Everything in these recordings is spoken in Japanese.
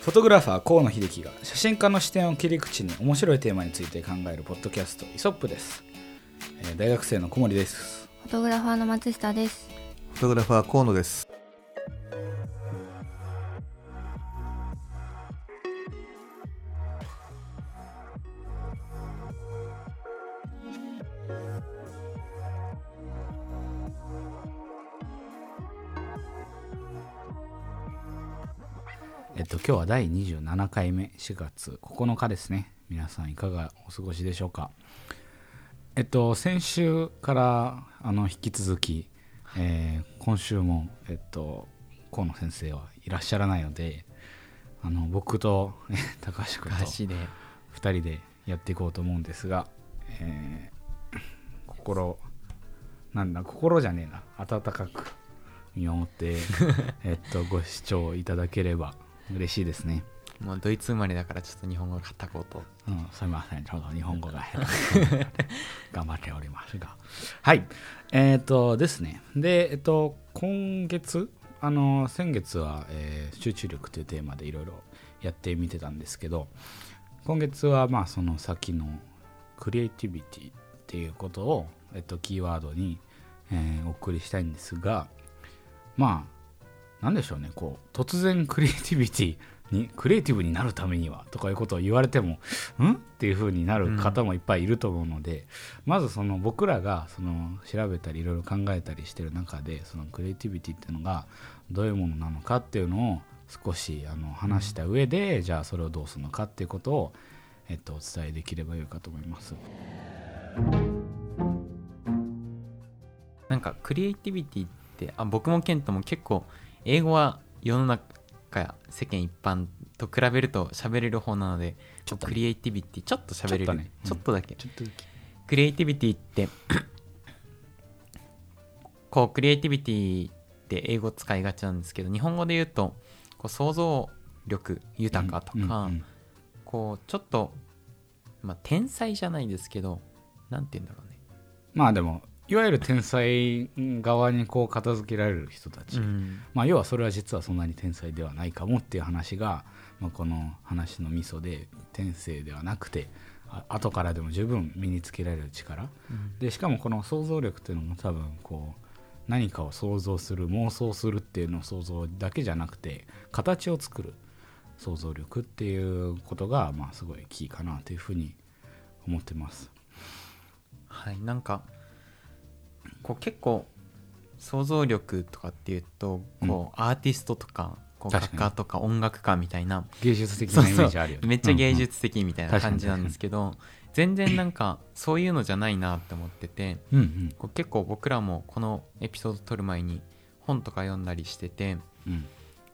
フォトグラファー河野秀樹が写真家の視点を切り口に面白いテーマについて考えるポッドキャストイソップです、えー大学生の小森ですフォトグラファーの松下です。フォトグラファー河野です。と今日は第27回目4月9日ですね。皆さんいかがお過ごしでしょうか？えっと先週からあの引き続き、えー今週もえっと河野先生はいらっしゃらないのであの僕とえ高橋君と橋で。2人でやっていこうと思うんですが、えー心なんだ心じゃねえな。温かく見守って えっとご視聴いただければ嬉しいですね。もうドイツ生まれだからちょっと日本語が片言うん、すみません、ちょっと日本語が下手 頑張っておりますが。はい、えっ、とですね、で、えっと、今月、あの、先月は、えー集中力というテーマでいろいろやってみてたんですけど、今月は、まあ、その先のクリエイティビティっていうことを、えっと、キーワードに、えーお送りしたいんですが、まあ、なんでしょうね、こう、突然クリエイティビティに、クリエイティブになるためにはとかいうことを言われても、ん？っていう風になる方もいっぱいいると思うので、まずその僕らがその調べたりいろいろ考えたりしてる中で、そのクリエイティビティっていうのがどういうものなのかっていうのを少しあの話した上で、じゃあそれをどうするのかっていうことを、えっと、お伝えできればよいかと思います。なんかクリエイティビティってあ僕もケントも結構英語は世の中や世間一般と比べると喋れる方なのでちょっとね。クリエイティビティちょっと喋れる。ちょっとね。ちょっとだけ。ちょっとだけクリエイティビティって こうクリエイティビティって英語使いがちなんですけど日本語で言うとこう想像力豊かとか、うんうんうん。こうちょっと、まあ、天才じゃないですけどなんて言うんだろうね。まあでもいわゆる天才側にこう片付けられる人たち、うん。まあ、要はそれは実はそんなに天才ではないかもっていう話が、まあ、この話のミソで天性ではなくてあ後からでも十分身につけられる力。でしかもこの想像力っていうのも多分こう何かを想像する妄想するっていうのを想像だけじゃなくて形を作る想像力っていうことがまあすごいキーかなというふうに思ってます。はいなんかこう結構想像力とかっていうとこう、アーティストとかこう画家とか音楽家みたいな。芸術的なイメージあるよね。めっちゃ芸術的みたいな感じなんですけど、全然なんかそういうのじゃないなって思っててこう結構僕らもこのエピソード撮る前に本とか読んだりしててうん。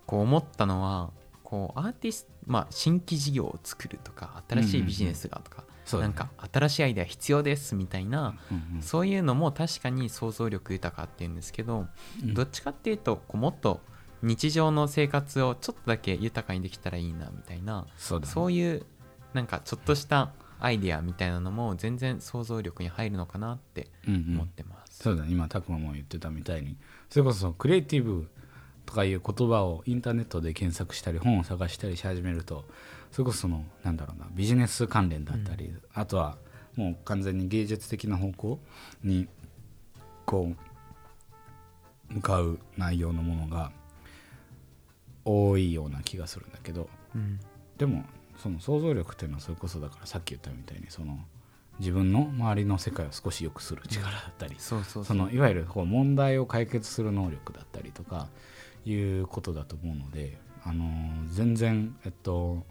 こう思ったのはこうアーティストまあ新規事業を作るとか新しいビジネスがとか、なんか新しいアイデア必要ですみたいな、そういうのも確かに想像力豊かっていうんですけど、うん。どっちかっていうとこうもっと日常の生活をちょっとだけ豊かにできたらいいなみたいなそういうなんかちょっとしたアイデアみたいなのも全然想像力に入るのかなって思ってます。そうだね。今拓磨も言ってたみたいに。それこそクリエイティブとかいう言葉をインターネットで検索したり本を探したりし始めるとそれこそそのなんだろうなビジネス関連だったり、あとはもう完全に芸術的な方向にこう向かう内容のものが多いような気がするんだけどうんでもその想像力っていうのはそれこそだからさっき言ったみたいにその自分の周りの世界を少し良くする力だったり、そのいわゆるこう問題を解決する能力だったりとかいうことだと思うので、あのー全然えっと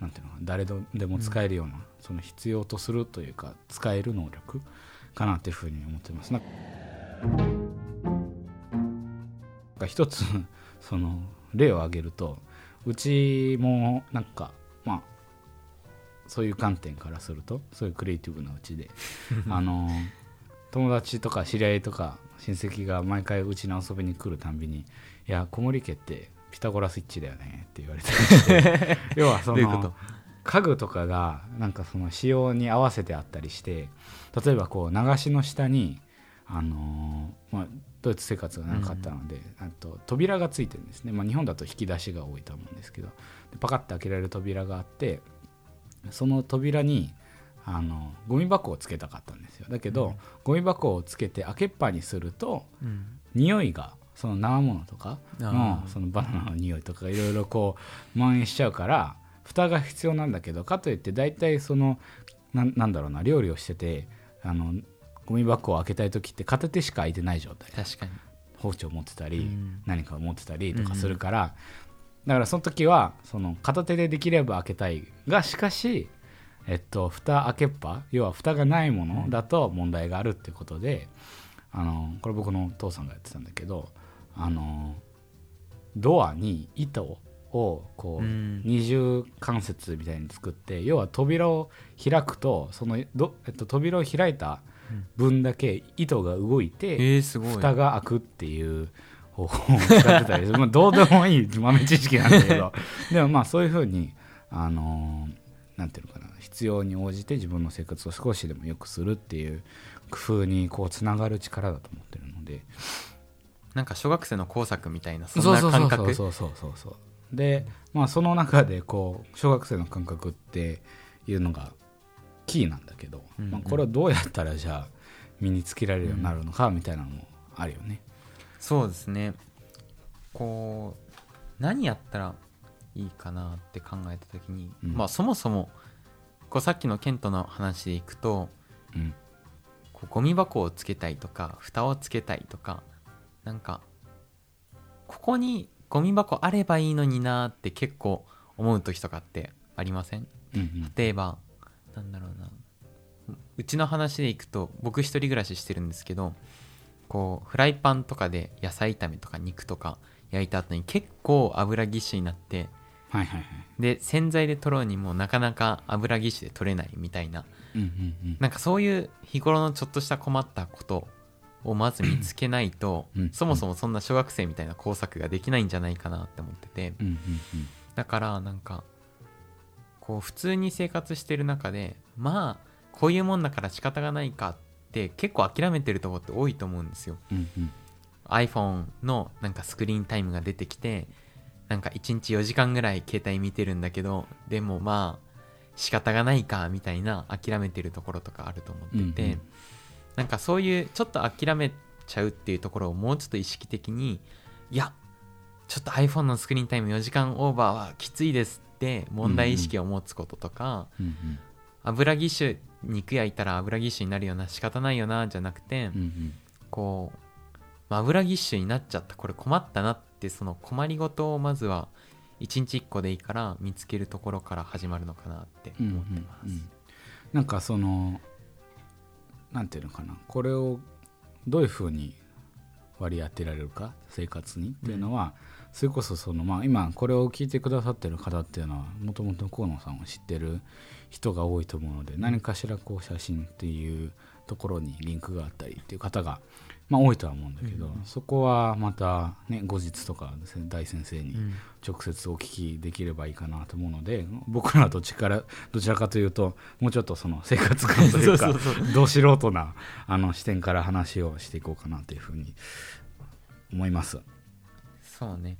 なんていうの誰でも使えるような、その必要とするというか使える能力かなというふうに思ってます。なんかなんか一つその例を挙げるとうちもなんかまあそういう観点からするとそういうクリエイティブなうちで あの友達とか知り合いとか親戚が毎回うちに遊びに来るたんびに「いや小森家ってピタゴラスイッチだよね」って言われて。要はその家具とかがなんかその仕様に合わせてあったりして例えばこう流しの下にあのーまあドイツ生活が長かったので、あと扉がついてるんですね、まあ、日本だと引き出しが多いと思うんですけど。でパカッて開けられる扉があってその扉にあのゴミ箱をつけたかったんですよ。だけど、ゴミ箱をつけて開けっぱにするとうん。匂いがその生ものとかのそのバナナの匂いとかいろいろこう蔓延しちゃうから蓋が必要なんだけどかといって大体そのなんなんだろうな料理をしててあのゴミ箱を開けたい時って片手しか開いてない状態。確かに。包丁持ってたり、うん。何かを持ってたりとかするから、だからその時はその片手でできれば開けたいがしかしえっと蓋開けっぱ要は蓋がないものだと問題があるっていうことで、あのこれ僕のお父さんがやってたんだけどあのドアに糸をこう、うん。二重関節みたいに作って要は扉を開くとそのど、えっと、扉を開いた分だけ糸が動いて、蓋が開くっていう方法を使ってたり まあどうでもいい豆知識なんだけど。でもまあそういうふうにあのーなんていうのかな必要に応じて自分の生活を少しでも良くするっていう工夫にこうつながる力だと思ってるのでなんか小学生の工作みたいなそんな感覚？そうそうそうそう。でまあその中でこう小学生の感覚っていうのがキーなんだけど、うんうん。まあ、これをどうやったらじゃあ身につけられるようになるのかみたいなのもあるよね。そうですね。こう何やったらいいかなって考えた時に、うん。まあそもそもこうさっきのケントの話でいくとうん。こうゴミ箱をつけたいとか蓋をつけたいとかなんかここにゴミ箱あればいいのになって結構思う時とかってありません？うんうん。例えばなんだろうな。うちの話でいくと僕一人暮らししてるんですけどこうフライパンとかで野菜炒めとか肉とか焼いた後に結構油ぎっしゅになってはいはいはい。で洗剤で取ろうにもなかなか油ぎっしゅで取れないみたいな。うんうんうん。なんかそういう日頃のちょっとした困ったことをまず見つけないと、うん。そもそもそんな小学生みたいな工作ができないんじゃないかなって思ってて。うんうんだからなんかこう普通に生活してる中でまあこういうもんだから仕方がないかって結構諦めてるとこって多いと思うんですよ。うんうん。iPhone のなんかスクリーンタイムが出てきてなんか1日4時間ぐらい携帯見てるんだけどでもまあ仕方がないかみたいな諦めてるところとかあると思ってて、うんうんなんかそういうちょっと諦めちゃうっていうところをもうちょっと意識的にいやちょっと iPhone のスクリーンタイム4時間オーバーはきついですって問題意識を持つこととか、うんうん。油ぎっしゅ肉焼いたら油ぎっしゅになるよな仕方ないよなじゃなくて、うんうん。こう、まあ油ぎっしゅになっちゃったこれ困ったなってその困りごとをまずは1日1個でいいから見つけるところから始まるのかなってうん思ってます、うんうん。なんかその何て言うのかな。これをどういうふうに割り当てられるか生活に？っていうのは、それこそその、まあ、今これを聞いてくださってる方っていうのはもともと河野さんを知ってる人が多いと思うので何かしらこう写真っていうところにリンクがあったりっていう方が、まあ、多いとは思うんだけど、そこはまた、ね、後日とかですね大先生にうん。直接お聞きできればいいかなと思うので僕らはどちらどちらかというともうちょっとその生活感というかど素人なあの視点から話をしていこうかなというふうに思います。そうね。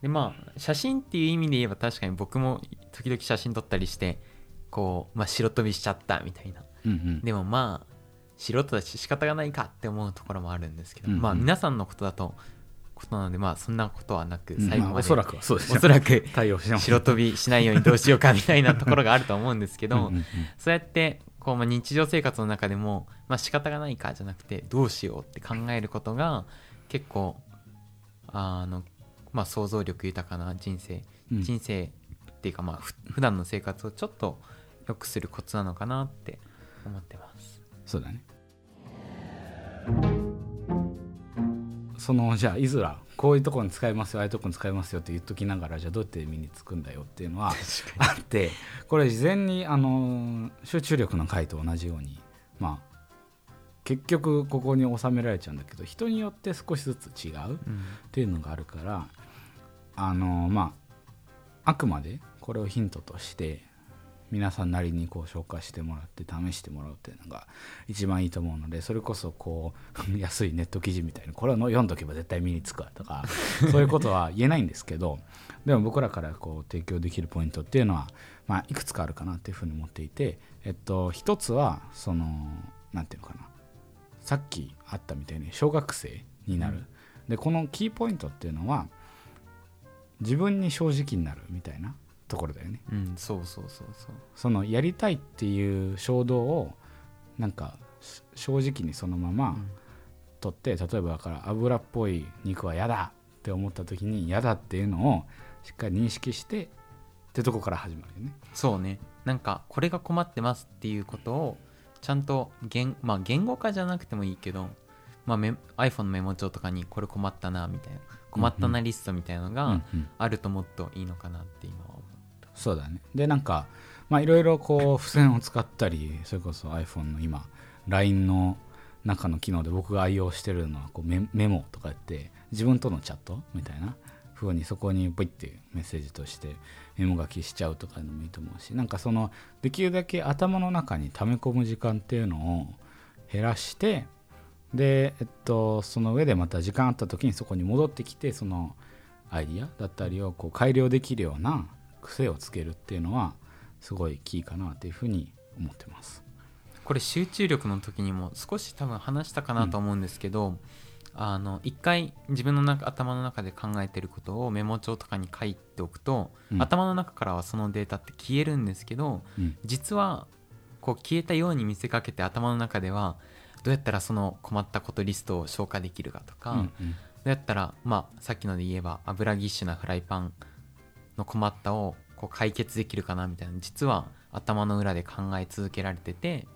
でまあ写真っていう意味で言えば確かに僕も時々写真撮ったりしてこう、まあ、白飛びしちゃったみたいな。うんうん。でもまあ素人だし仕方がないかって思うところもあるんですけど、うんうん。まあ皆さんのことだとことなのでまあそんなことはなくうん最後まで、まあおそらくはそうですよ。おそらく対応し白飛びしないようにどうしようかみたいなところがあると思うんですけど、うんうんうん。そうやってこう、まあ、日常生活の中でも、まあ仕方がないかじゃなくてどうしようって考えることが結構あの、まあ、想像力豊かな人生、うん。人生っていうかまあふ普段の生活をちょっと良くするコツなのかなって思ってます。そうだねそのじゃあいずらこういうところに使えますよああいうところに使えますよって言っときながらじゃあどうやって身につくんだよっていうのはあってこれ事前にあの集中力の回と同じようにまあ結局ここに収められちゃうんだけど人によって少しずつ違ううんっていうのがあるからあのまああくまでこれをヒントとして皆さんなりにこう紹介してもらって試してもらうっていうのが一番いいと思うのでそれこそこう 安いネット記事みたいなこれを読んどけば絶対身につくわとか そういうことは言えないんですけどでも僕らからこう提供できるポイントっていうのは、まあ、いくつかあるかなっていうふうに思っていて、えっと、一つはそのなんていうのかなさっきあったみたいに小学生になる、うん、でこのキーポイントっていうのは自分に正直になるみたいなところだよね、うん、そうそうそうそう。そのやりたいっていう衝動をなんか正直にそのまま取って、例えばだから油っぽい肉は嫌だって思った時に嫌だっていうのをしっかり認識してってとこから始まるよね。そうね。なんかこれが困ってますっていうことをちゃんと言,、まあ、言語化じゃなくてもいいけど、まあ、iPhone のメモ帳とかにこれ困ったなみたいな。困ったなリストみたいなのがあるともっといいのかなって今はそうだね。でなんかまあいろいろこう付箋を使ったりそれこそ iPhone の今 LINE の中の機能で僕が愛用してるのはこうメメモとかやって自分とのチャットみたいな風にそこにポイってメッセージとしてメモ書きしちゃうとかでもいいと思うしなんかそのできるだけ頭の中に溜め込む時間っていうのを減らしてで、えっと、その上でまた時間あった時にそこに戻ってきてそのアイディアだったりをこう改良できるような癖をつけるっていうのはすごいキーかなというふうに思ってます。これ集中力の時にも少し多分話したかなと思うんですけど、うんあの一回自分の中頭の中で考えてることをメモ帳とかに書いておくと、うん、頭の中からはそのデータって消えるんですけど、うん、実はこう消えたように見せかけて頭の中ではどうやったらその困ったことリストを消化できるかとか、うんうん、どうやったら、まあ、さっきので言えば油ぎっしゅなフライパンの困ったをこう解決できるかなみたいな実は頭の裏で考え続けられてて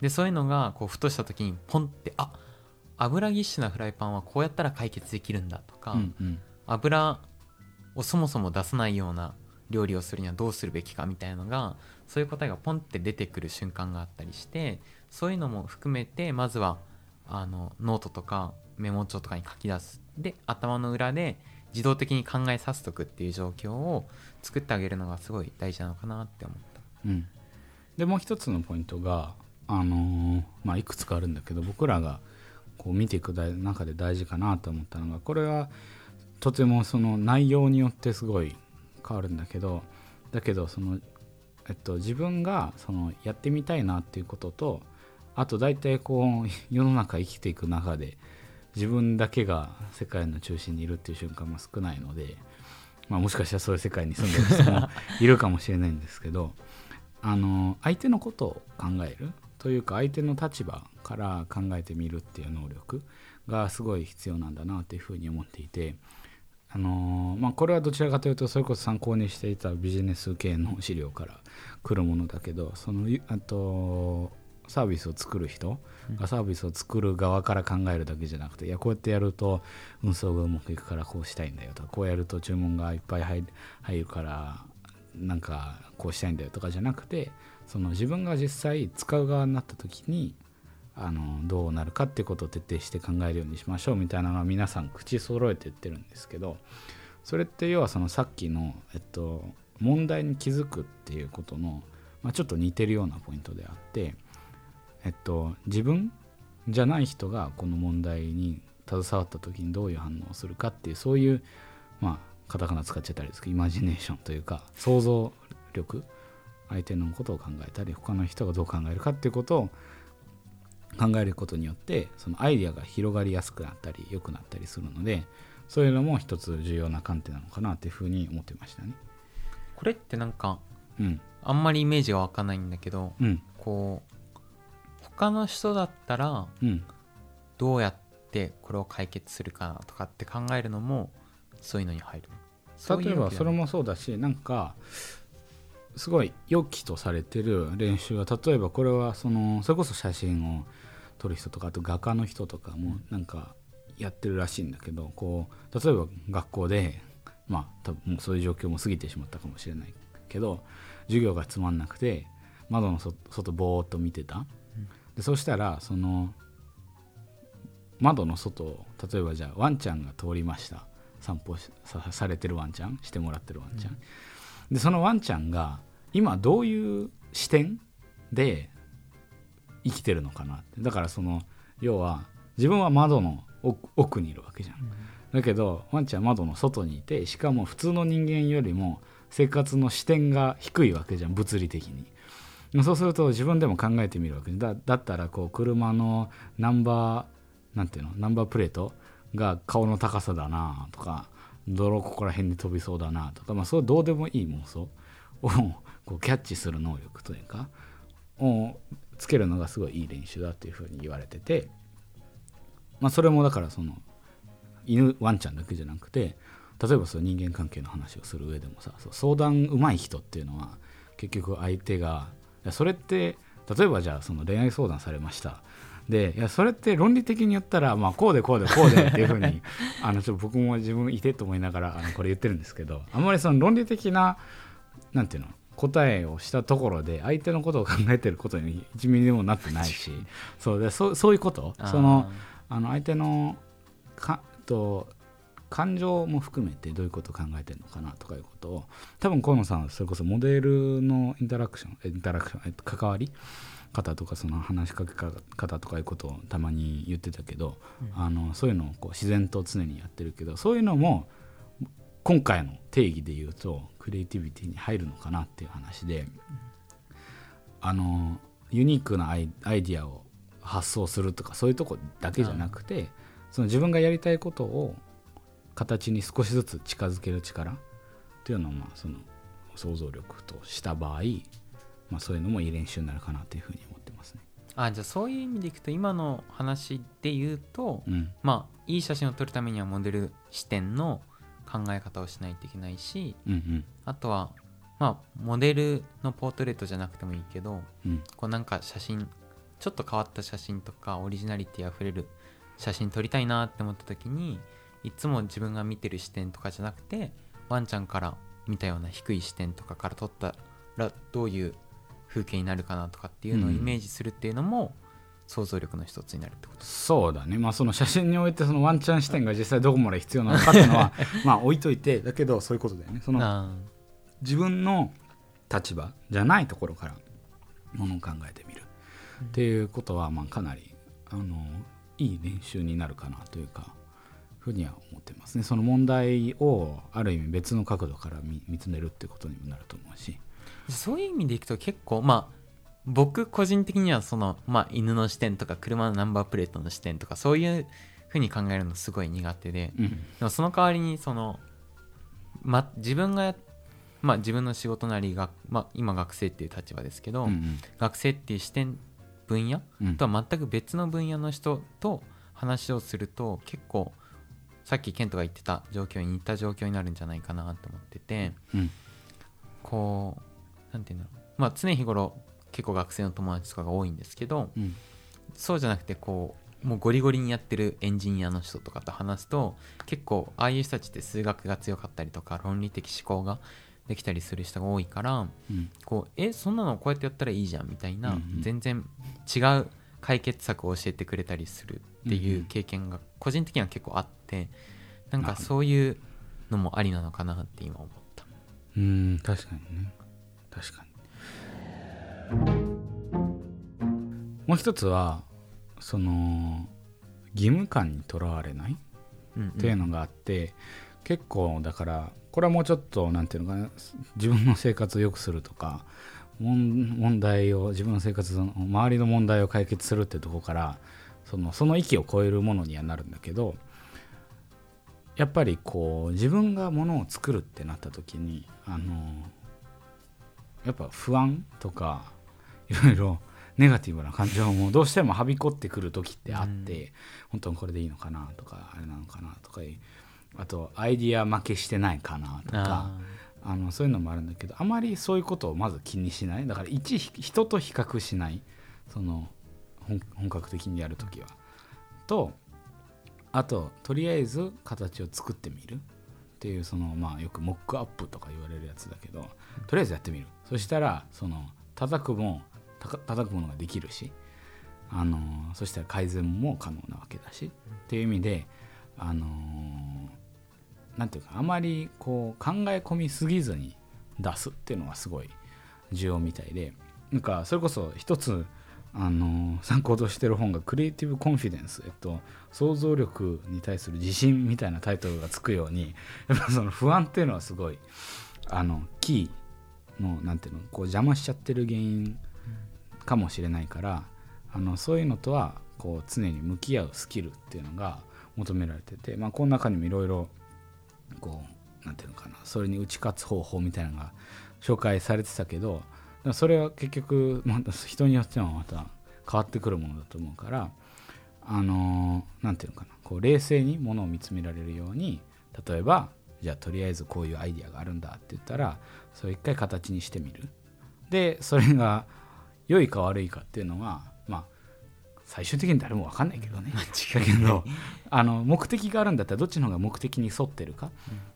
でそういうのがこうふとした時にポンってあっ油ぎっしゅなフライパンはこうやったら解決できるんだとか、うんうん、油をそもそも出さないような料理をするにはどうするべきかみたいなのがそういう答えがポンって出てくる瞬間があったりしてそういうのも含めてまずはあのノートとかメモ帳とかに書き出す。で頭の裏で自動的に考えさせとくっていう状況を作ってあげるのがすごい大事なのかなって思った。うん、でもう一つのポイントが、あのー、まあ、いくつかあるんだけど僕らがこう見ていく中で大事かなと思ったのがこれはとてもその内容によってすごい変わるんだけどだけどその、えっと、自分がそのやってみたいなっていうこととあと大体こう世の中生きていく中で自分だけが世界の中心にいるっていう瞬間も少ないので、まあ、もしかしたらそういう世界に住んでる人も いるかもしれないんですけどあの相手のことを考えるというか相手の立場から考えてみるっていう能力がすごい必要なんだなというふうに思っていて、あのー、まあ、これはどちらかというとそれこそ参考にしていたビジネス系の資料から来るものだけどそのあとサービスを作る人がサービスを作る側から考えるだけじゃなくていやこうやってやると運送がうまくいくからこうしたいんだよとかこうやると注文がいっぱい入るからなんかこうしたいんだよとかじゃなくてその自分が実際使う側になった時にあのどうなるかってことを徹底して考えるようにしましょうみたいなのは皆さん口揃えて言ってるんですけどそれって要はそのさっきの、えっと、問題に気づくっていうことの、まあ、ちょっと似てるようなポイントであって、えっと、自分じゃない人がこの問題に携わった時にどういう反応をするかっていうそういうまあカタカナ使っちゃったりですけどイマジネーションというか想像力相手のことを考えたり他の人がどう考えるかっていうことを考えることによってそのアイデアが広がりやすくなったり良くなったりするのでそういうのも一つ重要な観点なのかなっていうふうに思ってましたね。これってなんか、うん、あんまりイメージが湧かないんだけど、うん、こう他の人だったら、どうやってこれを解決するかなとかって考えるのもそういうのに入る。例えばそれもそうだしなんかすごい良きとされてる練習は例えばこれはそのそれこそ写真を撮る人とかあと画家の人とかもなんかやってるらしいんだけどこう例えば学校でまあ多分そういう状況も過ぎてしまったかもしれないけど授業がつまんなくて窓の外ぼーっと見てた、でそしたらその窓の外を例えばじゃあワンちゃんが通りました。散歩されてるワンちゃんしてもらってるワンちゃん、でそのワンちゃんが今どういう視点で生きてるのかなって。だからその要は自分は窓の奥奥にいるわけじゃん。だけどワンちゃんは窓の外にいてしかも普通の人間よりも生活の視点が低いわけじゃん物理的にそうすると自分でも考えてみるわけ。だだったらこう車のナンバーなんていうの？ナンバープレートが顔の高さだなとか泥ここら辺に飛びそうだなとか、まあ、それどうでもいい妄想。をこうキャッチする能力というかをつけるのがすごいいい練習だっていうふうに言われてて、まあ、それもだからその犬ワンちゃんだけじゃなくて例えばその人間関係の話をする上でもさ相談うまい人っていうのは結局相手がそれって例えばじゃあその恋愛相談されました。でいやそれって論理的に言ったら、まあ、こうでこうでこうでっていうふうに あのちょっと僕も自分いてと思いながらあのこれ言ってるんですけどあんまりその論理的ななんていうの答えをしたところで相手のことを考えてることに1ミリでもなってないし そうでそそういうこと。そのあの相手のかと感情も含めてどういうことを考えてるのかなとかいうことを多分河野さんはそれこそモデルのインタラクションインタラクション、えっと、関わり方とかその話しかけ方とかいうことをたまに言ってたけど、うん、あのそういうのをこう自然と常にやってるけどそういうのも今回の定義で言うとクリエイティビティに入るのかなっていう話で、あのユニークなアイアイディアを発想するとかそういうとこだけじゃなくて、その自分がやりたいことを形に少しずつ近づける力っていうのをまあその想像力とした場合、まあ、そういうのもいい練習になるかなというふうに思ってますね。あじゃあそういう意味でいくと今の話で言うと、うん、まあいい写真を撮るためにはモデル視点の考え方をしないといけないし、うんうん、あとはまあモデルのポートレートじゃなくてもいいけど、うん、こうなんか写真ちょっと変わった写真とかオリジナリティあふれる写真撮りたいなって思った時にいつも自分が見てる視点とかじゃなくてワンちゃんから見たような低い視点とかから撮ったらどういう風景になるかなとかっていうのをイメージするっていうのも、想像力の一つになるってことそうだね。まあその写真においてそのワンちゃん視点が実際どこまで必要なのかっていうのは まあ置いといてだけどそういうことだよね。その自分の立場じゃないところからものを考えてみるっていうことはまあかなりあのいい練習になるかなというかふうには思ってますね。その問題をある意味別の角度から見つめるってことにもなると思うし。そういう意味でいくと結構まあ僕個人的にはその、まあ、犬の視点とか車のナンバープレートの視点とかそういうふうに考えるのすごい苦手で、うん、でもその代わりにその、ま、自分がまあ、自分の仕事なりが、まあ、今学生っていう立場ですけど、うんうん、学生っていう視点分野、とは全く別の分野の人と話をすると結構さっきケントが言ってた状況に似た状況になるんじゃないかなと思ってて、うん、こう何て言うんだろう。まあ常日頃結構学生の友達とかが多いんですけど、うん、そうじゃなくてこうもうゴリゴリにやってるエンジニアの人とかと話すと結構ああいう人たちって数学が強かったりとか論理的思考ができたりする人が多いから、うん、こうえそんなのこうやってやったらいいじゃんみたいな、うんうん、全然違う解決策を教えてくれたりするっていう経験が個人的には結構あってなんかそういうのもありなのかなって今思った。うん確かにね。確かに。もう一つはその義務感にとらわれないっていうのがあって、結構だからこれはもうちょっと何て言うのかな自分の生活を良くするとか問題を自分の生活の周りの問題を解決するってところからそのその域を超えるものにはなるんだけどやっぱりこう自分がものを作るってなった時にあのやっぱ不安とかいろいろネガティブな感情もどうしてもはびこってくる時ってあって、うん、本当にこれでいいのかなとかあれなのかなとかあとアイディア負けしてないかなとかあのそういうのもあるんだけどあまりそういうことをまず気にしない。だから一人と比較しない。その本格的にやる時は。とあととりあえず形を作ってみる。っていうそのまあよくモックアップとか言われるやつだけどとりあえずやってみる。そしたらその叩くも叩くものができるしあのそしたら改善も可能なわけだしっていう意味であのなんていうかあまりこう考え込みすぎずに出すっていうのはすごい需要みたいでなんかそれこそ一つあの参考としてる本が「クリエイティブ・コンフィデンス」えっと想像力に対する自信みたいなタイトルがつくように やっぱその不安っていうのはすごいあのキーのなんていうのこう邪魔しちゃってる原因かもしれないからあのそういうのとはこう常に向き合うスキルっていうのが求められてて、まあ、この中にもいろいろこうなんていうのかなそれに打ち勝つ方法みたいなのが紹介されてたけどそれは結局、また人によってはまた変わってくるものだと思うからあのなんていうのかなこう冷静にものを見つめられるように例えばじゃあとりあえずこういうアイディアがあるんだって言ったらそれ一回形にしてみる。でそれが良いか悪いかっていうのは最終的に誰も分かんないけどね。だけど。あの目的があるんだったらどっちの方が目的に沿ってるか、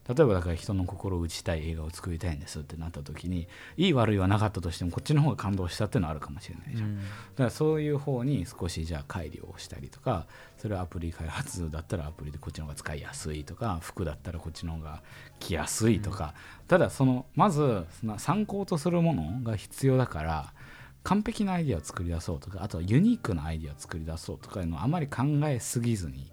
例えばだから人の心を打ちたい映画を作りたいんですってなった時にいい悪いはなかったとしてもこっちの方が感動したっていうのはあるかもしれないじゃん、だからそういう方に少しじゃあ改良をしたりとかそれはアプリ開発だったらアプリでこっちの方が使いやすいとか服だったらこっちの方が着やすいとか、ただそのまずその参考とするものが必要だから完璧なアイディアを作り出そうとかあとはユニークなアイディアを作り出そうとかいうのをあまり考えすぎずに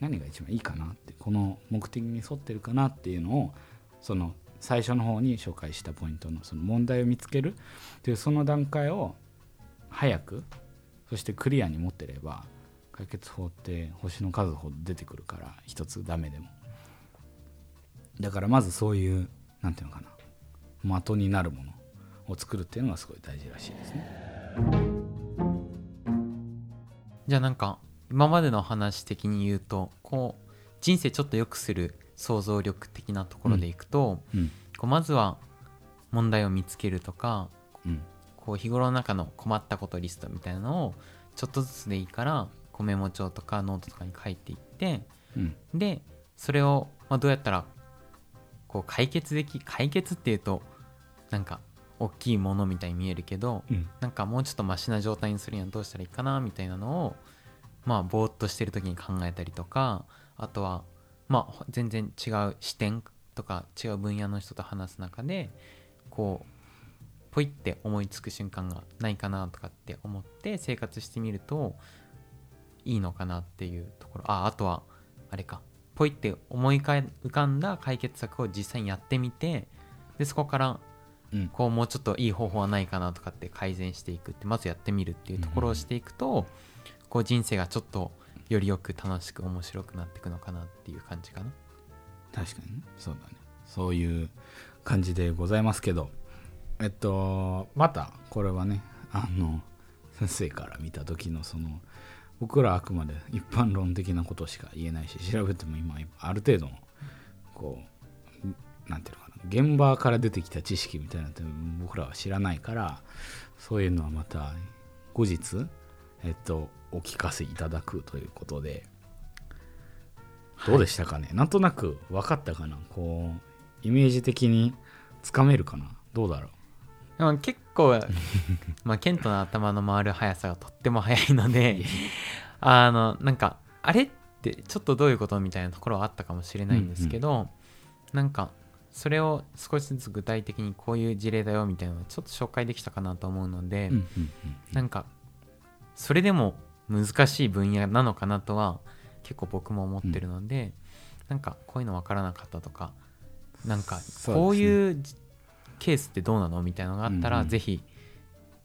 何が一番いいかなってこの目的に沿ってるかなっていうのをその最初の方に紹介したポイントのその問題を見つけるというその段階を早くそしてクリアに持ってれば解決法って星の数ほど出てくるから一つダメでも。だからまずそういうなんていうのかな的になるものを作るっていうのがすごい大事らしいですね。じゃあなんか今までの話的に言うとこう人生ちょっと良くする想像力的なところでいくと、うん。こうまずは問題を見つけるとかうん。こう日頃の中の困ったことリストみたいなのをちょっとずつでいいからこうメモ帳とかノートとかに書いていってうん。でそれを、まあ、どうやったらこう解決でき解決っていうとなんか大きいものみたいに見えるけどうん。なんかもうちょっとマシな状態にするにはどうしたらいいかなみたいなのをまあぼーっとしてる時に考えたりとかあとはまあ全然違う視点とか違う分野の人と話す中でこうポイって思いつく瞬間がないかなとかって思って生活してみるといいのかなっていうところ。ああとはあれか。ポイって思い浮かんだ解決策を実際にやってみてでそこからうんこうもうちょっといい方法はないかなとかって改善していくってまずやってみるっていうところをしていくと、こう人生がちょっとよりよく楽しく面白くなっていくのかなっていう感じかな。確かにね。そうだね。そういう感じでございますけど。えっとまたこれはねあの先生から見た時のその僕らはあくまで一般論的なことしか言えないし調べても今ある程度のこうなんていうのかな現場から出てきた知識みたいなのって僕らは知らないからそういうのはまた後日えっとお聞かせいただくということで。どうでしたかね、なんとなく分かったかな？こうイメージ的につかめるかな？どうだろう？でも結構 まあケントの頭の回る速さがとっても速いのであのなんかあれってちょっとどういうことみたいなところはあったかもしれないんですけど、なんかそれを少しずつ具体的にこういう事例だよみたいなのをちょっと紹介できたかなと思うので、うんうんうんなんかそれでも難しい分野なのかなとは結構僕も思ってるので、なんかこういうの分からなかったとかなんかこういうじケースってどうなのみたいなのがあったら、うんうん。ぜひ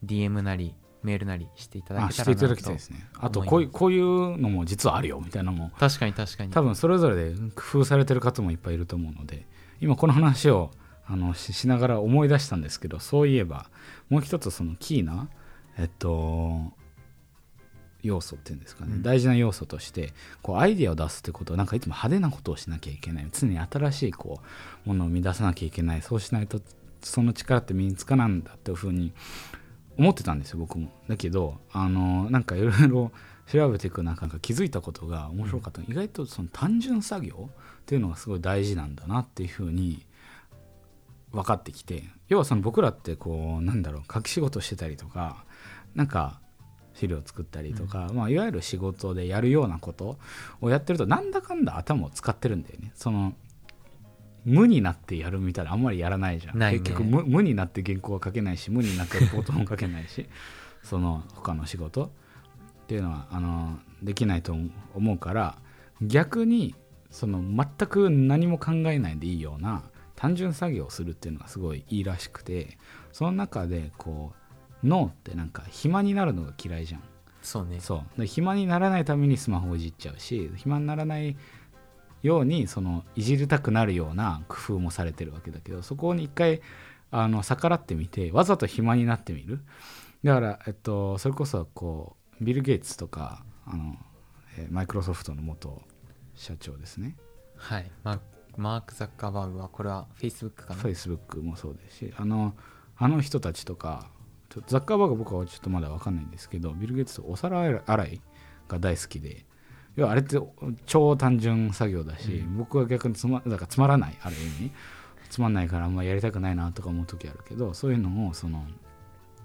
DM なりメールなりしていただあけしたらなときたいですね。あとこういうこういうのも実はあるよみたいなのも。確かに確かに。多分それぞれで工夫されてる方もいっぱいいると思うので今この話をあのししながら思い出したんですけどそういえばもう一つそのキーなえっと要素っていうんですかね、うん。大事な要素としてこうアイデアを出すってことはなんかいつも派手なことをしなきゃいけない。常に新しいこうものを生み出さなきゃいけない。そうしないとその力って身につかなんだっていうふうに思ってたんですよ僕も。だけどあのなんかいろいろ調べていく中で気づいたことが面白かった、意外とその単純作業っていうのがすごい大事なんだなっていうふうに分かってきて要はその僕らってこうなんだろう書き仕事してたりとかなんか資料作ったりとか、まあ、いわゆる仕事でやるようなことをやってるとなんだかんだ頭を使ってるんだよね。その無になってやるみたいなあんまりやらないじゃん。ね。結局無無になって原稿は書けないし無になってレポートも書けないし その他の仕事っていうのはあのできないと思うから逆にその全く何も考えないでいいような単純作業をするっていうのがすごいいいらしくてその中でこう脳ってなんか暇になるのが嫌いじゃん。そうね。そう。で暇にならないためにスマホをいじっちゃうし暇にならないようにそのいじりたくなるような工夫もされてるわけだけどそこに一回あの逆らってみてわざと暇になってみる。だから、えっと、それこそこうビル・ゲイツとかあの、えーマイクロソフトの元社長ですね。はい。ママーク・ザッカーバーグはこれは Facebook かな？フェイスブックもそうですしあのあの人たちとかちょザッカーバーグ僕はちょっとまだ分かんないんですけどビル・ゲイツとお皿洗いが大好きで要はあれって超単純作業だし、僕は逆につまだからつまらないある意味。つまんないからあんまやりたくないなとか思う時あるけどそういうのをその、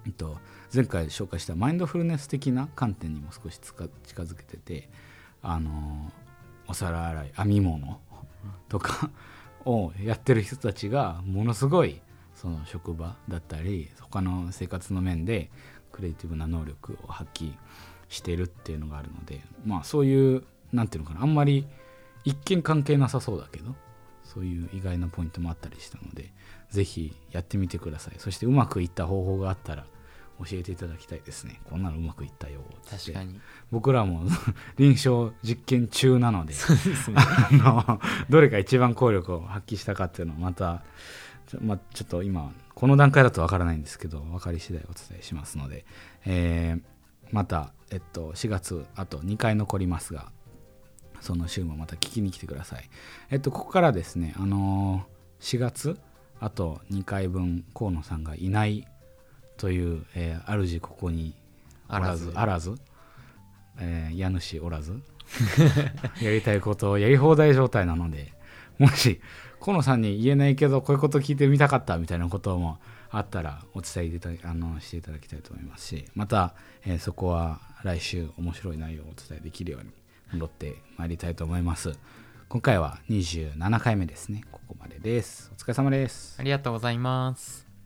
えっと、前回紹介したマインドフルネス的な観点にも少し近づけててあのお皿洗い編み物とかをやってる人たちがものすごいその職場だったり他の生活の面でクリエイティブな能力を発揮してるっていうのがあるのでまあそういうなんていうのかなあんまり一見関係なさそうだけどそういう意外なポイントもあったりしたのでぜひやってみてください。そしてうまくいった方法があったら教えていただきたいですね。こんなのうまくいったよ。つって。確かに。僕らも 臨床実験中なのでそうですね。あのどれが一番効力を発揮したかっていうのをまたちょ,、まあ、ちょっと今この段階だとわからないんですけど分かり次第お伝えしますので、えーまた、えっと、4月あと2回残りますがその週もまた聞きに来てください。えっとここからですねあのー4月あと2回分河野さんがいないという、えー主ここにおらずあらず。えー家主おらず やりたいことをやり放題状態なのでもし河野さんに言えないけどこういうこと聞いてみたかったみたいなこともあったらお伝えいただあのしていただきたいと思いますしまた、えーそこは来週面白い内容をお伝えできるように戻ってまいりたいと思います今回は27回目ですね。ここまでです。お疲れ様です。ありがとうございます「